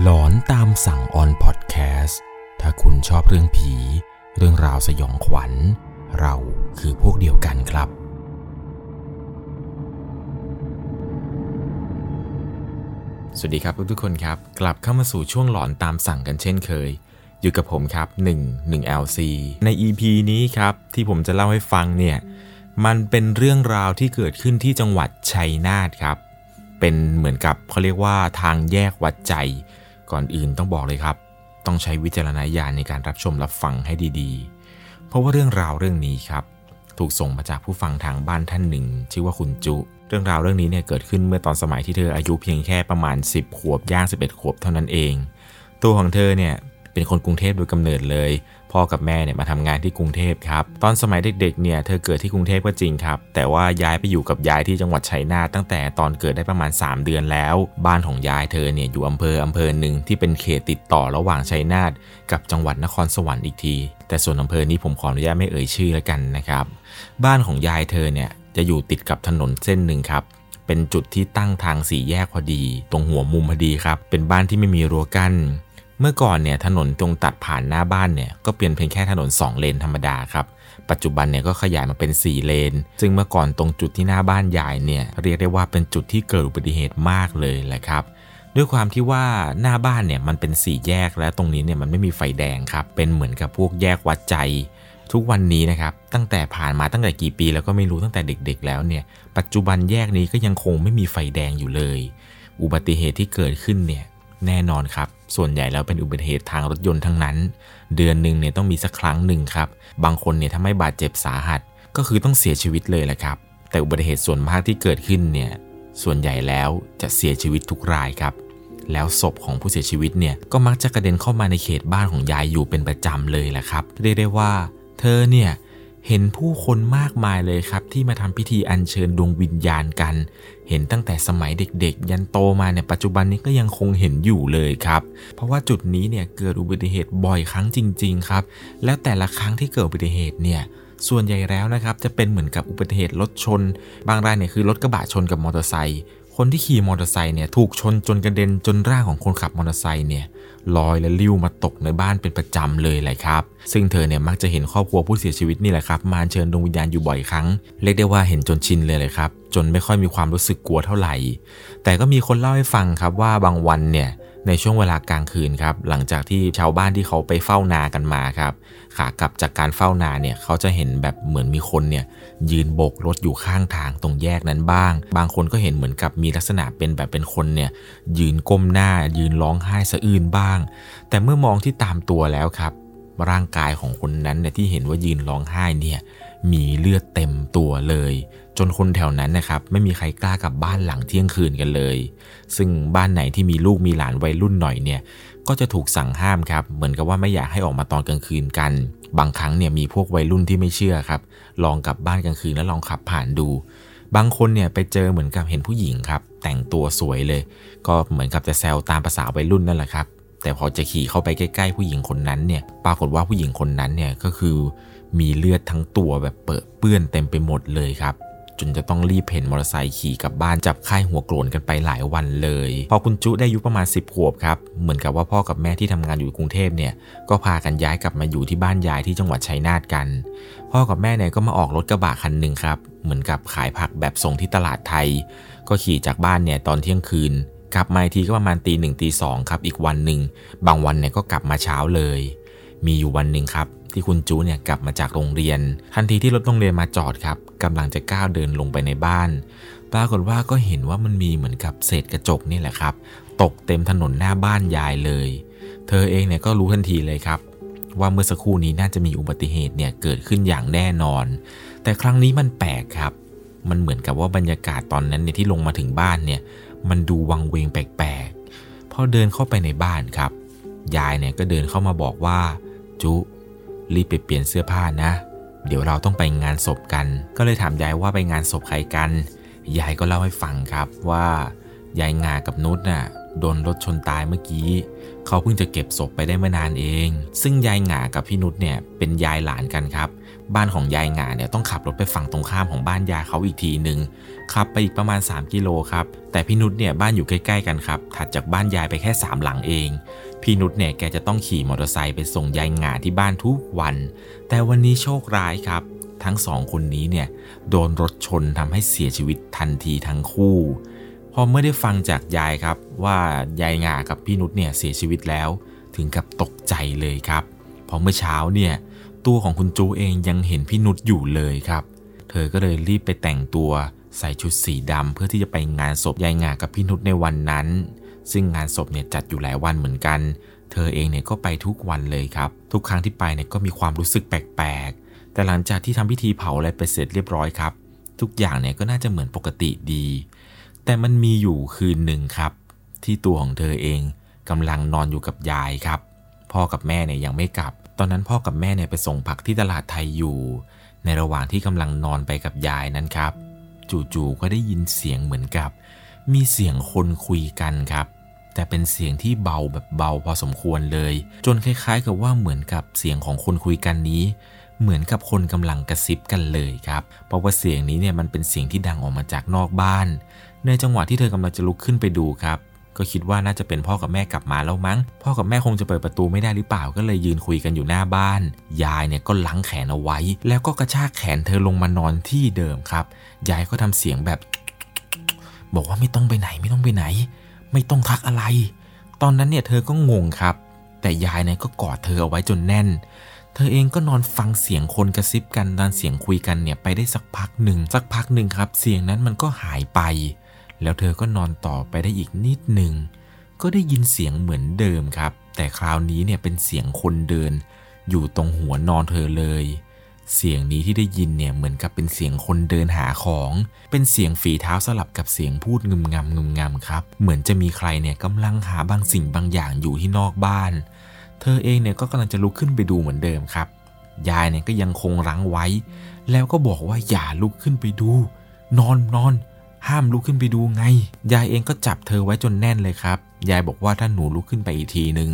หลอนตามสั่งออนพอดแคสต์ถ้าคุณชอบเรื่องผี เรื่องราวสยองขวัญ เราคือพวกเดียวกันครับ สวัสดีครับทุกๆคนครับ กลับเข้ามาสู่ช่วงหลอนตามสั่งกันเช่นเคย อยู่กับผมครับ 1 1 LC ใน EP นี้ครับ ที่ผมจะเล่าให้ฟังเนี่ย มันเป็นเรื่องราวที่เกิดขึ้นที่จังหวัดชัยนาทครับเป็นเหมือนกับเขาเรียกว่าทางแยกวัดใจ ก่อนอื่นต้องบอกเลยครับ ต้องใช้วิจารณญาณในการรับชมรับฟังให้ดีๆ เพราะว่าเรื่องราวเรื่องนี้ครับ ถูกส่งมาจากผู้ฟังทางบ้านท่านหนึ่ง ชื่อว่าคุณจุ เรื่องราวเรื่องนี้เนี่ยเกิดขึ้นเมื่อตอนสมัยที่เธออายุเพียงแค่ประมาณ 10 ขวบย่าง 11 ขวบเท่านั้นเอง ตัวของเธอเนี่ยเป็นคนกรุงเทพโดยกำเนิดเลย พ่อกับแม่เนี่ยมาทำงานที่กรุงเทพครับตอนสมัยเด็กๆเนี่ยเธอเกิดที่กรุงเทพก็จริงครับ แต่ว่าย้ายไปอยู่กับยายที่จังหวัดชัยนาทตั้งแต่ตอนเกิดได้ประมาณ 3 เดือนแล้ว บ้านของยายเธอเนี่ยอยู่อำเภออำเภอหนึ่งที่เป็นเขตติดต่อระหว่างชัยนาทกับจังหวัดนครสวรรค์อีกที แต่ส่วนอำเภอนี้ผมขออนุญาตไม่เอ่ยชื่อแล้วกันนะครับบ้านของยายเธอเนี่ยจะอยู่ติดกับถนนเส้นหนึ่งครับเป็นจุดที่ตั้งทางสี่แยกพอดี ตรงหัวมุมพอดีครับ เป็นบ้านที่ไม่มีรั้วกั้น เมื่อก่อนเนี่ยถนนตรงตัดผ่านหน้าบ้านเนี่ยก็เปลี่ยนเพียงแค่ถนน 2 เลนธรรมดาครับ ปัจจุบันเนี่ยก็ขยายมาเป็น 4 เลน ซึ่งเมื่อก่อนตรงจุดที่หน้าบ้านยายเนี่ยเรียกได้ว่าเป็นจุดที่เกิดอุบัติเหตุมากเลยแหละครับด้วยความที่ว่าหน้าบ้านเนี่ยมันเป็นสี่แยกและตรงนี้เนี่ยมันไม่มีไฟแดงครับ เป็นเหมือนกับพวกแยกวัดใจ ทุกวันนี้นะครับตั้งแต่ผ่านมาตั้งแต่กี่ปีแล้วก็ไม่รู้ตั้งแต่เด็กๆ แล้วเนี่ยปัจจุบันแยกนี้ก็ยังคงไม่มีไฟแดงอยู่เลย อุบัติเหตุที่เกิดขึ้นเนี่ยแน่นอนครับ ส่วนใหญ่แล้วเป็นอุบัติเหตุทางรถยนต์ทั้งนั้น เดือนหนึ่งเนี่ยต้องมีสักครั้งหนึ่งครับ บางคนเนี่ยถ้าไม่บาดเจ็บสาหัส ก็คือต้องเสียชีวิตเลยแหละครับ แต่อุบัติเหตุส่วนมากที่เกิดขึ้นเนี่ย ส่วนใหญ่แล้วจะเสียชีวิตทุกรายครับ แล้วศพของผู้เสียชีวิตเนี่ยก็มักจะกระเด็นเข้ามาในเขตบ้านของยายอยู่เป็นประจำเลยแหละครับ เรียกได้ว่า เธอเนี่ย เห็นผู้คนมากมายเลยครับที่มาทำพิธีอัญเชิญดวงวิญญาณกัน เห็นตั้งแต่สมัยเด็กๆ ยันโตมาเนี่ยปัจจุบันนี้ก็ยังคงเห็นอยู่เลยครับ เพราะว่าจุดนี้เนี่ยเกิดอุบัติเหตุบ่อยครั้งจริง ๆ ครับ แล้วแต่ละครั้งที่เกิดอุบัติเหตุเนี่ยส่วนใหญ่แล้วนะครับจะเป็นเหมือนกับอุบัติเหตุรถชน บางรายเนี่ยคือรถกระบะชนกับมอเตอร์ไซค์คนที่ขี่มอเตอร์ไซค์เนี่ยถูกชนจนกระเด็นจนร่างของคนขับมอเตอร์ไซค์เนี่ย ลอยและลิ้วมาตกในบ้านเป็นประจำเลยแหละครับ ซึ่งเธอเนี่ยมักจะเห็นครอบครัวผู้เสียชีวิตนี่แหละครับมาเชิญดวงวิญญาณอยู่บ่อยครั้ง เรียกได้ว่าเห็นจนชินเลยเลยครับ จนไม่ค่อยมีความรู้สึกกลัวเท่าไหร่ แต่ก็มีคนเล่าให้ฟังครับว่าบางวันเนี่ย ในช่วงเวลากลางคืนครับหลังจากที่ชาวบ้านที่เขาไปเฝ้านากันมาครับขากลับจากการเฝ้านาเนี่ยเขาจะเห็นแบบเหมือนมีคนเนี่ยยืนโบกรถอยู่ข้างทางตรงแยกนั้นบ้าง บางคนก็เห็นเหมือนกับมีลักษณะเป็นแบบเป็นคนเนี่ยยืนก้มหน้ายืนร้องไห้สะอื้นบ้าง แต่เมื่อมองที่ตามตัวแล้วครับร่างกายของคนนั้นเนี่ยที่เห็นว่ายืนร้องไห้เนี่ยมีเลือดเต็มตัวเลย จนคนแถวนั้นนะครับไม่มีใครกล้ากลับบ้านหลังเที่ยงคืนกันเลย ซึ่งบ้านไหนที่มีลูกมีหลานวัยรุ่นหน่อยเนี่ยก็จะถูกสั่งห้ามครับเหมือนกับว่าไม่อยากให้ออกมาตอนกลางคืนกัน บางครั้งเนี่ยมีพวกวัยรุ่นที่ไม่เชื่อครับ ลองกลับบ้านกลางคืนแล้วลองขับผ่านดู บางคนเนี่ยไปเจอเหมือนกับเห็นผู้หญิงครับ แต่งตัวสวยเลย ก็เหมือนกับจะแซวตามภาษาวัยรุ่นนั่นแหละครับแต่พอจะขี่เข้าไปใกล้ๆผู้หญิงคนนั้นเนี่ย ปรากฏว่าผู้หญิงคนนั้นเนี่ยก็คือมีเลือดทั้งตัวแบบเปื้อนเต็มไปหมดเลยครับ จนจะต้องรีบเห็นมอเตอร์ไซค์ขี่กลับบ้านจับค่ายหัวโกรนกันไปหลายวันเลย พอคุณจุได้อายุประมาณ 10 ขวบครับ เหมือนกับว่าพ่อกับแม่ที่ทำงานอยู่กรุงเทพเนี่ยก็พากันย้ายกลับมาอยู่ที่บ้านยายที่จังหวัดชัยนาทกัน พ่อกับแม่เนี่ยก็มาออกรถกระบะคันหนึ่งครับเหมือนกับขายผักแบบส่งที่ตลาดไทย ก็ขี่จากบ้านเนี่ยตอนเที่ยงคืนกลับมาทีก็ประมาณตีหนึ่งตีสองครับอีกวันหนึ่งบางวันเนี่ยก็กลับมาเช้าเลย มีอยู่วันหนึ่งครับ ที่คุณจูเนี่ยกลับมาจากโรงเรียน ทันทีที่รถโรงเรียนมาจอดครับกำลังจะก้าวเดินลงไปในบ้าน ปรากฏว่าก็เห็นว่ามันมีเหมือนกับเศษกระจกนี่แหละครับ ตกเต็มถนนหน้าบ้านยายเลย เธอเองเนี่ยก็รู้ทันทีเลยครับ ว่าเมื่อสักครู่นี้น่าจะมีอุบัติเหตุเนี่ยเกิดขึ้นอย่างแน่นอน แต่ครั้งนี้มันแปลกครับมันเหมือนกับว่าบรรยากาศตอนนั้นเนี่ยที่ลงมาถึงบ้านเนี่ย มันดูวังเวงแปลกๆพอเดินเข้าไปในบ้านครับ ยายเนี่ยก็เดินเข้ามาบอกว่า จุ รีบไปเปลี่ยนเสื้อผ้านะ เดี๋ยวเราต้องไปงานศพกัน ก็เลยถามยายว่าไปงานศพใครกัน ยายก็เล่าให้ฟังครับว่ายายงากับนุชน่ะโดนรถชนตายเมื่อกี้ เขาเพิ่งจะเก็บศพไปได้ไม่นานเอง ซึ่งยายหงากับพี่นุชเนี่ยเป็นยายหลานกันครับ บ้านของยายหงาเนี่ยต้องขับรถไปฝั่งตรงข้ามของบ้านยายเขาอีกทีหนึ่งขับไปอีกประมาณ 3 กิโลครับ แต่พี่นุชเนี่ยบ้านอยู่ใกล้ๆกันครับ ถัดจากบ้านยายไปแค่ 3 หลังเอง พี่นุชเนี่ยแกจะต้องขี่มอเตอร์ไซค์ไปส่งยายหงาที่บ้านทุกวัน แต่วันนี้โชคร้ายครับ ทั้งสองคนนี้เนี่ยโดนรถชนทำให้เสียชีวิตทันทีทั้งคู่ พอเมื่อได้ฟังจากยายครับว่ายายงากับพี่นุชเนี่ยเสียชีวิตแล้ว ถึงกับตกใจเลยครับพราะเมื่อเช้าเนี่ยตัวของคุณจูเองยังเห็นพี่นุชอยู่เลยครับ เธอก็เลยรีบไปแต่งตัวใส่ชุดสีดำเพื่อที่จะไปงานศพยายงากับพี่นุชในวันนั้น ซึ่งงานศพเนี่ยจัดอยู่หลายวันเหมือนกัน เธอเองเนี่ยก็ไปทุกวันเลยครับ ทุกครั้งที่ไปเนี่ยก็มีความรู้สึกแปลกๆ แต่หลังจากที่ทำพิธีเผาอะไรไปเสร็จเรียบร้อยครับ ทุกอย่างเนี่ยก็น่าจะเหมือนปกติดี แต่มันมีอยู่คืนหนึ่งครับ ที่ตัวของเธอเองกำลังนอนอยู่กับยายครับ พ่อกับแม่เนี่ยยังไม่กลับ ตอนนั้นพ่อกับแม่เนี่ยไปส่งผักที่ตลาดไทยอยู่ ในระหว่างที่กำลังนอนไปกับยายนั้นครับ จู่ๆก็ได้ยินเสียงเหมือนกับ มีเสียงคนคุยกันครับ แต่เป็นเสียงที่เบาแบบเบาพอสมควรเลย จนคล้ายๆ กับว่าเหมือนกับเสียงของคนคุยกันนี้ เหมือนกับคนกำลังกระซิบกันเลยครับเพราะว่าเสียงนี้เนี่ยมันเป็นเสียงที่ดังออกมาจากนอกบ้าน ในจังหวะที่เธอกำลังจะลุกขึ้นไปดูครับก็คิดว่าน่าจะเป็นพ่อกับแม่กลับมาแล้วมั้ง พ่อกับแม่คงจะเปิดประตูไม่ได้หรือเปล่าก็เลยยืนคุยกันอยู่หน้าบ้าน ยายเนี่ยก็ลังแขนเอาไว้ แล้วก็กระชากแขนเธอลงมานอนที่เดิมครับ ยายก็ทำเสียงแบบ บอกว่าไม่ต้องไปไหนไม่ต้องไปไหน ไม่ต้องทักอะไร ตอนนั้นเนี่ยเธอก็งงครับ แต่ยายเนี่ยก็กอดเธอเอาไว้จนแน่น เธอเองก็นอนฟังเสียงคนกระซิบกันตอนเสียงคุยกันเนี่ยไปได้สักพักหนึ่งสักพักหนึ่งครับ เสียงนั้นมันก็หายไป แล้วเธอก็นอนต่อไปได้อีกนิดหนึ่งก็ได้ยินเสียงเหมือนเดิมครับ แต่คราวนี้เนี่ยเป็นเสียงคนเดิน อยู่ตรงหัวนอนเธอเลย เสียงนี้ที่ได้ยินเนี่ยเหมือนกับเป็นเสียงคนเดินหาของ เป็นเสียงฝีเท้าสลับกับเสียงพูดงึมงำงึมงำครับ เหมือนจะมีใครเนี่ยกำลังหาบางสิ่งบางอย่างอยู่ที่นอกบ้าน เธอเองเนี่ยก็กำลังจะลุกขึ้นไปดูเหมือนเดิมครับ ยายเนี่ยก็ยังคงรั้งไว้ แล้วก็บอกว่าอย่าลุกขึ้นไปดู นอนนอนห้ามลุกขึ้นไปดูไง ยายเองก็จับเธอไว้จนแน่นเลยครับ ยายบอกว่าถ้าหนูลุกขึ้นไปอีกทีหนึ่ง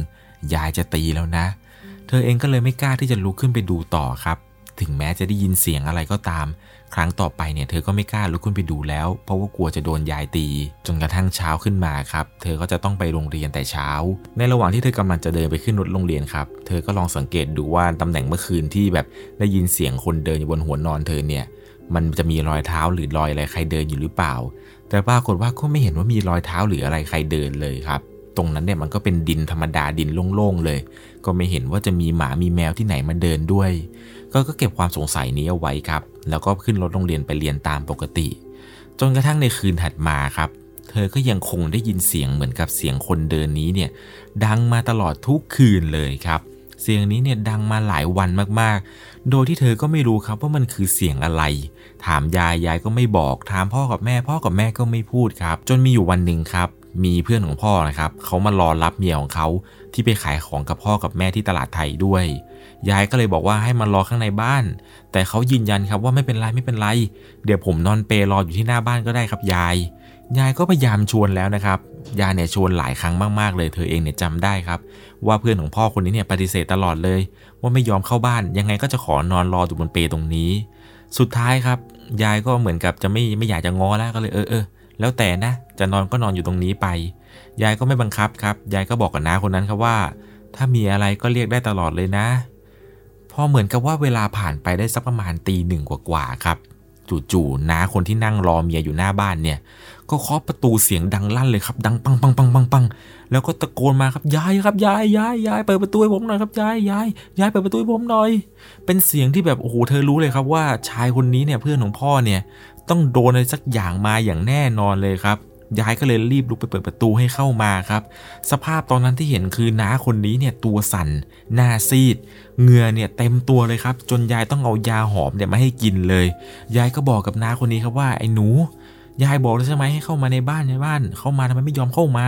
ยายจะตีแล้วนะ เธอเองก็เลยไม่กล้าที่จะลุกขึ้นไปดูต่อครับ ถึงแม้จะได้ยินเสียงอะไรก็ตาม ครั้งต่อไปเนี่ยเธอก็ไม่กล้าลุกขึ้นไปดูแล้ว เพราะว่ากลัวจะโดนยายตี จนกระทั่งเช้าขึ้นมาครับ เธอก็จะต้องไปโรงเรียนแต่เช้า ในระหว่างที่เธอกำลังจะเดินไปขึ้นรถโรงเรียนครับ เธอก็ลองสังเกตดูว่าตำแหน่งเมื่อคืนที่แบบได้ยินเสียงคนเดินอยู่บนหัวนอนเธอเนี่ย มันจะมีรอยเท้าหรือรอยอะไรใครเดินอยู่หรือเปล่า แต่ปรากฏว่าก็ไม่เห็นว่ามีรอยเท้าหรืออะไรใครเดินเลยครับตรงนั้นเนี่ยมันก็เป็นดินธรรมดาดินโล่งๆเลย ก็ไม่เห็นว่าจะมีหมามีแมวที่ไหนมาเดินด้วย ก็ก็เก็บความสงสัยนี้เอาไว้ครับ แล้วก็ขึ้นรถโรงเรียนไปเรียนตามปกติ จนกระทั่งในคืนถัดมาครับ เธอก็ยังคงได้ยินเสียงเหมือนกับเสียงคนเดินนี้เนี่ยดังมาตลอดทุกคืนเลยครับเสียงนี้เนี่ยดังมาหลายวันมากๆ โดยที่เธอก็ไม่รู้ครับว่ามันคือเสียงอะไร ถามยายยายก็ไม่บอก ถามพ่อกับแม่ พ่อกับแม่ก็ไม่พูดครับ จนมีอยู่วันหนึ่งครับ มีเพื่อนของพ่อนะครับเขามารอรับเมียของเขาที่ไปขายของกับพ่อกับแม่ที่ตลาดไทยด้วย ยายก็เลยบอกว่าให้มารอข้างในบ้าน แต่เขายืนยันครับว่าไม่เป็นไรไม่เป็นไร เดี๋ยวผมนอนเปรรออยู่ที่หน้าบ้านก็ได้ครับยาย ยายก็พยายามชวนแล้วนะครับ ยายเนี่ยชวนหลายครั้งมากๆเลยเธอเองเนี่ยจำได้ครับ ว่าเพื่อนของพ่อคนนี้เนี่ยปฏิเสธตลอดเลย ว่าไม่ยอมเข้าบ้านยังไงก็จะขอนอนรออยู่บนเปรตรงนี้ สุดท้ายครับ ยายก็เหมือนกับจะไม่ไม่อยากจะง้อแล้วก็เลยเออเออแล้วแต่นะจะนอนก็นอนอยู่ตรงนี้ไป ยายก็ไม่บังคับครับ ยายก็บอกกับน้าคนนั้นครับว่า ถ้ามีอะไรก็เรียกได้ตลอดเลยนะ อเหมือนกับว่าเวลาผ่านไปได้สักประมาณตีหนึ่งกว่าๆครับ จู่ๆน้าคนที่นั่งรอเมียอยู่หน้าบ้านเนี่ย ก็เคาะประตูเสียงดังลั่นเลยครับ ดังปังปังปังปังปังแล้วก็ตะโกนมาครับยายครับยายยายยายเปิดประตูให้ผมหน่อยครับยายยายยายเปิดประตูให้ผมหน่อย เป็นเสียงที่แบบโอ้โหเธอรู้เลยครับว่าชายคนนี้เนี่ยเพื่อนของพ่อเนี่ยต้องโดนอะไรสักอย่างมาอย่างแน่นอนเลยครับ ยายก็เลยรีบลุกไปเปิดประตูให้เข้ามาครับ สภาพตอนนั้นที่เห็นคือน้าคนนี้เนี่ยตัวสั่น หน้าซีด เหงื่อเนี่ยเต็มตัวเลยครับ จนยายต้องเอายาหอมเนี่ยมาให้กินเลย ยายก็บอกกับน้าคนนี้ครับว่าไอ้หนู ยายบอกแล้วใช่ไหมให้เข้ามาในบ้านในบ้าน เข้ามาทำไมไม่ยอมเข้ามา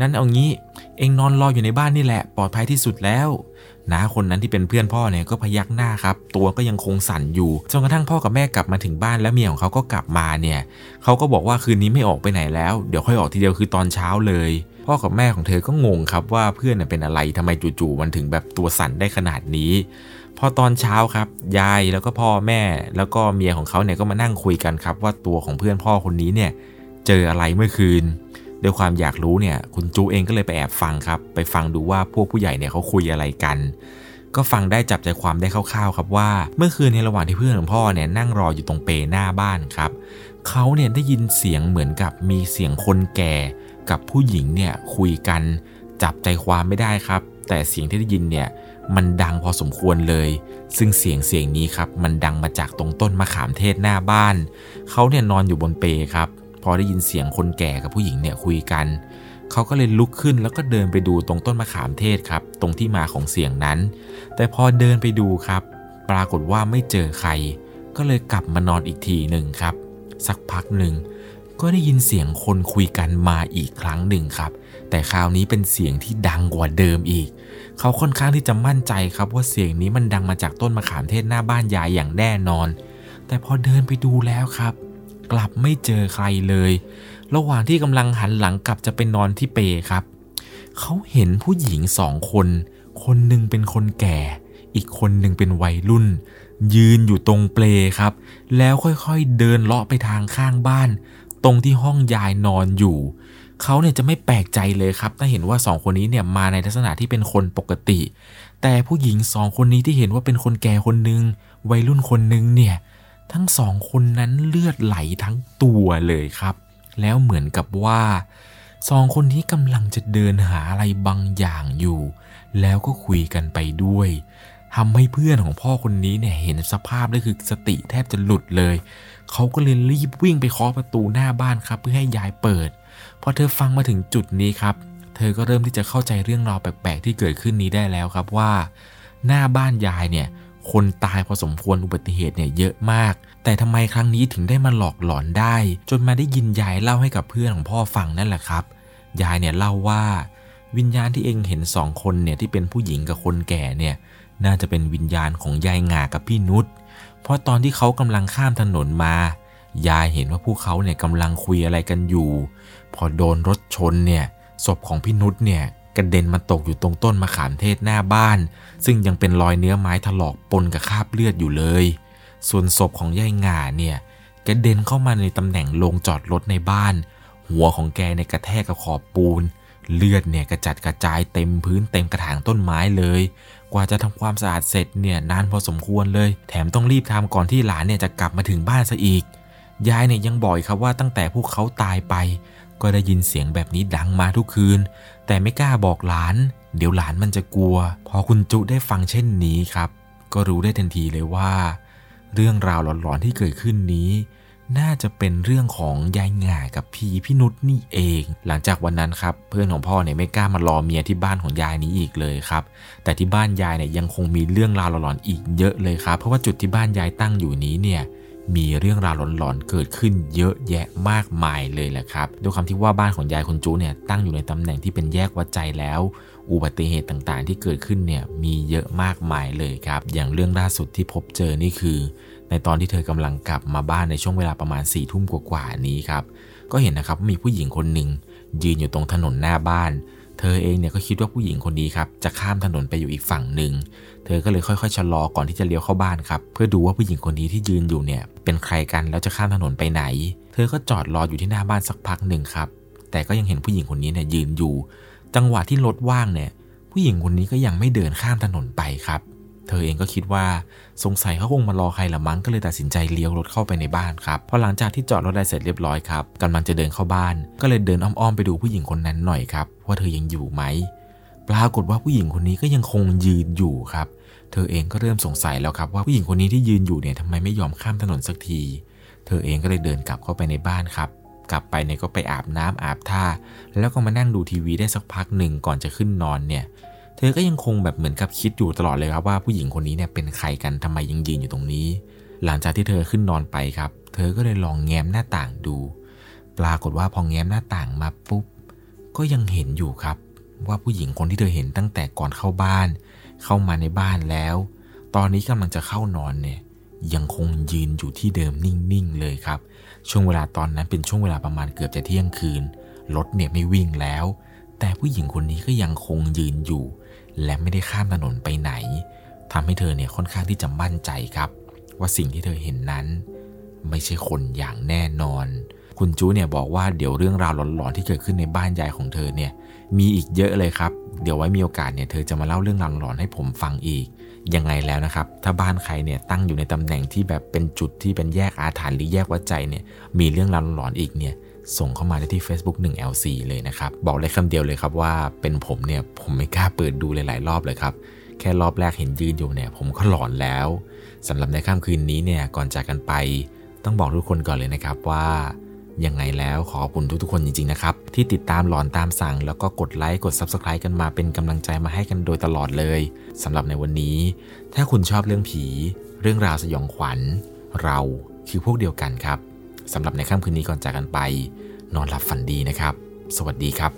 นั้นเอางี้ เองนอนรออยู่ในบ้านนี่แหละ ปลอดภัยที่สุดแล้ว น้าคนนั้นที่เป็นเพื่อนพ่อเนี่ยก็พยักหน้าครับ ตัวก็ยังคงสั่นอยู่จนกระทั่งพ่อกับแม่กลับมาถึงบ้านแล้วเมียของเขาก็กลับมาเนี่ยเขาก็บอกว่าคืนนี้ไม่ออกไปไหนแล้ว เดี๋ยวค่อยออกทีเดียวคือตอนเช้าเลยพอพ่อกับแม่ของเธอก็งงครับว่าเพื่อนเป็นอะไรทำไมจู่ๆมันถึงแบบตัวสั่นได้ขนาดนี้พอตอนเช้าครับ ยายแล้วก็พ่อแม่แล้วก็เมียของเขาเนี่ยก็มานั่งคุยกันครับ ว่าตัวของเพื่อนพ่อคนนี้เนี่ยเจออะไรเมื่อคืน ด้วยความอยากรู้เนี่ยคุณจูเองก็เลยไปแอบฟังครับ ไปฟังดูว่าพวกผู้ใหญ่เนี่ยเขาคุยอะไรกัน ก็ฟังได้จับใจความได้คร่าวๆครับว่า เมื่อคืนในระหว่างที่เพื่อนของพ่อเนี่ยนั่งรออยู่ตรงเปหน้าบ้านครับเขาเนี่ยได้ยินเสียงเหมือนกับมีเสียงคนแก่ กับผู้หญิงเนี่ยคุยกัน จับใจความไม่ได้ครับ แต่เสียงที่ได้ยินเนี่ยมันดังพอสมควรเลย ซึ่งเสียงเสียงนี้ครับ มันดังมาจากตรงต้นมะขามเทศหน้าบ้าน เขาเนี่ยนอนอยู่บนเปครับ พอได้ยินเสียงคนแก่กับผู้หญิงเนี่ยคุยกัน เขาก็เลยลุกขึ้นแล้วก็เดินไปดูตรงต้นมะขามเทศครับ ตรงที่มาของเสียงนั้น แต่พอเดินไปดูครับ ปรากฏว่าไม่เจอใคร ก็เลยกลับมานอนอีกทีหนึ่งครับ สักพักหนึ่งก็ได้ยินเสียงคนคุยกันมาอีกครั้งหนึ่งครับ แต่คราวนี้เป็นเสียงที่ดังกว่าเดิมอีก เขาค่อนข้างที่จะมั่นใจครับว่าเสียงนี้มันดังมาจากต้นมะขามเทศหน้าบ้านยายอย่างแน่นอน แต่พอเดินไปดูแล้วครับ กลับไม่เจอใครเลย ระหว่างที่กำลังหันหลังกลับจะไปนอนที่เปครับ เขาเห็นผู้หญิงสองคน คนหนึ่งเป็นคนแก่ อีกคนหนึ่งเป็นวัยรุ่น ยืนอยู่ตรงเปลครับ แล้วค่อยๆเดินเลาะไปทางข้างบ้าน ตรงที่ห้องยายนอนอยู่เขาเนี่ยจะไม่แปลกใจเลยครับ ถ้าเห็นว่าสองคนนี้เนี่ยมาในลักษณะที่เป็นคนปกติ แต่ผู้หญิงสองคนนี้ที่เห็นว่าเป็นคนแก่คนหนึ่งวัยรุ่นคนหนึ่งเนี่ย ทั้งสองคนนั้นเลือดไหลทั้งตัวเลยครับ แล้วเหมือนกับว่าสองคนนี้กำลังจะเดินหาอะไรบางอย่างอยู่ แล้วก็คุยกันไปด้วยทำให้เพื่อนของพ่อคนนี้เนี่ยเห็นสภาพได้คือสติแทบจะหลุดเลย เขาก็เลยรีบวิ่งไปเคาะประตูหน้าบ้านครับ เพื่อให้ยายเปิด พอเธอฟังมาถึงจุดนี้ครับ เธอก็เริ่มที่จะเข้าใจเรื่องราวแปลกๆที่เกิดขึ้นนี้ได้แล้วครับว่า หน้าบ้านยายเนี่ย คนตายพอสมควรอุบัติเหตุเนี่ยเยอะมาก แต่ทำไมครั้งนี้ถึงได้มาหลอกหลอนได้ จนมาได้ยินยายเล่าให้กับเพื่อนของพ่อฟังนั่นแหละครับ ยายเนี่ยเล่าว่า วิญญาณที่เองเห็นสองคนเนี่ยที่เป็นผู้หญิงกับคนแก่เนี่ยน่าจะเป็นวิญญาณของยายงากับพี่นุชเพราะตอนที่เขากำลังข้ามถนนมา ยายเห็นว่าพวกเขาเนี่ยกำลังคุยอะไรกันอยู่ พอโดนรถชนเนี่ยศพของพี่นุชเนี่ย กระเด็นมาตกอยู่ตรงต้นมะขามเทศหน้าบ้าน ซึ่งยังเป็นรอยเนื้อไม้ถลอกปนกับคราบเลือดอยู่เลย ส่วนศพของยายงาเนี่ยกระเด็นเข้ามาในตำแหน่งโรงจอดรถในบ้าน หัวของแกในกระแทกกับขอบปูน เลือดเนี่ยกระจัดกระจายเต็มพื้นเต็มกระถางต้นไม้เลย กว่าจะทำความสะอาดเสร็จเนี่ยนานพอสมควรเลย แถมต้องรีบทำก่อนที่หลานเนี่ยจะกลับมาถึงบ้านซะอีกยายเนี่ยยังบอกครับว่าตั้งแต่พวกเขาตายไป ก็ได้ยินเสียงแบบนี้ดังมาทุกคืน แต่ไม่กล้าบอกหลาน เดี๋ยวหลานมันจะกลัว พอคุณจุได้ฟังเช่นนี้ครับ ก็รู้ได้ทันทีเลยว่า เรื่องราวหลอนๆที่เกิดขึ้นนี้ น่าจะเป็นเรื่องของยายง่ากับพี่พี่นุชนี่เอง หลังจากวันนั้นครับ เพื่อนของพ่อเนี่ยไม่กล้ามารอเมียที่บ้านของยายนี้อีกเลยครับ แต่ที่บ้านยายเนี่ยยังคงมีเรื่องราวหลอนๆอีกเยอะเลยครับ เพราะว่าจุดที่บ้านยายตั้งอยู่นี้เนี่ย มีเรื่องราวหลอนๆเกิดขึ้นเยอะแยะมากมายเลยแหละครับด้วยความที่ว่าบ้านของยายคุณจูเนี่ยตั้งอยู่ในตำแหน่งที่เป็นแยกวัดใจแล้ว อุบัติเหตุต่างๆ ที่เกิดขึ้นเนี่ยมีเยอะมากมายเลยครับ อย่างเรื่องล่าสุดที่พบเจอนี่คือ ในตอนที่เธอกำลังกลับมาบ้านในช่วงเวลาประมาณ4ี่ทุ่มกว่าๆนี้ครับก็เห็นนะครับมีผู้หญิงคนหนึ่งยืนอยู่ตรงถนนหน้าบ้าน เธอเองเนี่ยก็คิดว่าผู้หญิงคนนี้ครับจะข้ามถนนไปอยู่อีกฝั่งหนึ่ง เธอก็เลยค่อยๆชะลอก่อนที่จะเลี้ยวเข้าบ้านครับ เพื่อดูว่าผู้หญิงคนนี้ที่ยืนอยู่เนี่ยเป็นใครกันแล้วจะข้ามถนนไปไหน เธอก็จอดรออยู่ที่หน้าบ้านสักพักหนึ่งครับ แต่ก็ยังเห็นผู้หญิงคนนี้เนี่ยยืนอยู่ จังหวะที่รถว่างเนี่ย ผู้หญิงคนนี้ก็ยังไม่เดินข้ามถนนไปครับ เธอเองก็คิดว่าสงสัยเขาคงมารอใครละมั้งก็เลยตัดสินใจเลี้ยวรถเข้าไปในบ้านครับพอหลังจากที่จอดรถได้เสร็จเรียบร้อยครับกำลังจะเดินเข้าบ้าน ก็เลยเดินอ้อมๆไปดูผู้หญิงคนนั้นหน่อยครับว่าเธอยังอยู่ไหมปรากฏว่าผู้หญิงคนนี้ก็ยังคงยืนอยู่ครับ เธอเองก็เริ่มสงสัยแล้วครับว่าผู้หญิงคนนี้ที่ยืนอยู่เนี่ยทำไมไม่ยอมข้ามถนนสักที เธอเองก็เลยเดินกลับเข้าไปในบ้านครับ กลับไปเนี่ยก็ไปอาบน้ำอาบท่า แล้วก็มานั่งดูทีวีได้สักพักหนึ่งก่อนจะขึ้นนอนเนี่ย เธอก็ยังคงแบบเหมือนกับคิดอยู่ตลอดเลยครับว่าผู้หญิงคนนี้เนี่ยเป็นใครกันทำไมยังยืนอยู่ตรงนี้ หลังจากที่เธอขึ้นนอนไปครับ เธอก็เลยลองแง้มหน้าต่างดู ปรากฏว่าพอแง้มหน้าต่างมาปุ๊บ ก็ยังเห็นอยู่ครับ ว่าผู้หญิงคนที่เธอเห็นตั้งแต่ก่อนเข้าบ้าน เข้ามาในบ้านแล้ว ตอนนี้กำลังจะเข้านอนเนี่ยยังคงยืนอยู่ที่เดิมนิ่งๆเลยครับ ช่วงเวลาตอนนั้นเป็นช่วงเวลาประมาณเกือบจะเที่ยงคืนรถเนี่ยไม่วิ่งแล้ว แต่ผู้หญิงคนนี้ก็ยังคงยืนอยู่ และไม่ได้ข้ามถนนไปไหนทำให้เธอเนี่ยค่อนข้างที่จะมั่นใจครับ ว่าสิ่งที่เธอเห็นนั้น ไม่ใช่คนอย่างแน่นอน คุณจูเนี่ยบอกว่าเดี๋ยวเรื่องราวหลอนๆที่เกิดขึ้นในบ้านยายของเธอเนี่ยมีอีกเยอะเลยครับ เดี๋ยวไว้มีโอกาสเนี่ยเธอจะมาเล่าเรื่องราวหลอนให้ผมฟังอีกยังไงแล้วนะครับ ถ้าบ้านใครเนี่ยตั้งอยู่ในตำแหน่งที่แบบเป็นจุดที่เป็นแยกอาถรรพ์หรือแยกวัดใจเนี่ยมีเรื่องราวหลอนอีกเนี่ย ส่งเข้ามาได้ที่ Facebook 1 LC เลยนะครับ บอกเลยคำเดียวเลยครับว่าเป็นผมเนี่ยผมไม่กล้าเปิดดูหลายๆรอบเลยครับ แค่รอบแรกเห็นยืนอยู่เนี่ย ผมก็หลอนแล้วสำหรับในค่ำคืนนี้เนี่ยก่อนจากกันไป ต้องบอกทุกคนก่อนเลยนะครับว่ายังไงแล้วขอขอบคุณทุกๆคนจริงๆนะครับ ที่ติดตามหลอนตามสั่ง แล้วก็กดไลค์กด Subscribe กันมาเป็นกำลังใจมาให้กันโดยตลอดเลยสำหรับในวันนี้ ถ้าคุณชอบเรื่องผี เรื่องราวสยองขวัญ เราคือพวกเดียวกันครับ สำหรับในค่ำคืนนี้ก่อนจากกันไป นอนหลับฝันดีนะครับ สวัสดีครับ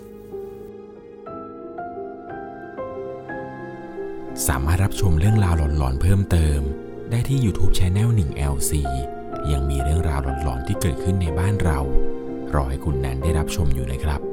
สามารถรับชมเรื่องราวหลอนๆเพิ่มเติม ได้ที่ YouTube Channel 1 LC ยังมีเรื่องราวหลอนๆที่เกิดขึ้นในบ้านเรา รอให้คุณแนนได้รับชมอยู่นะครับ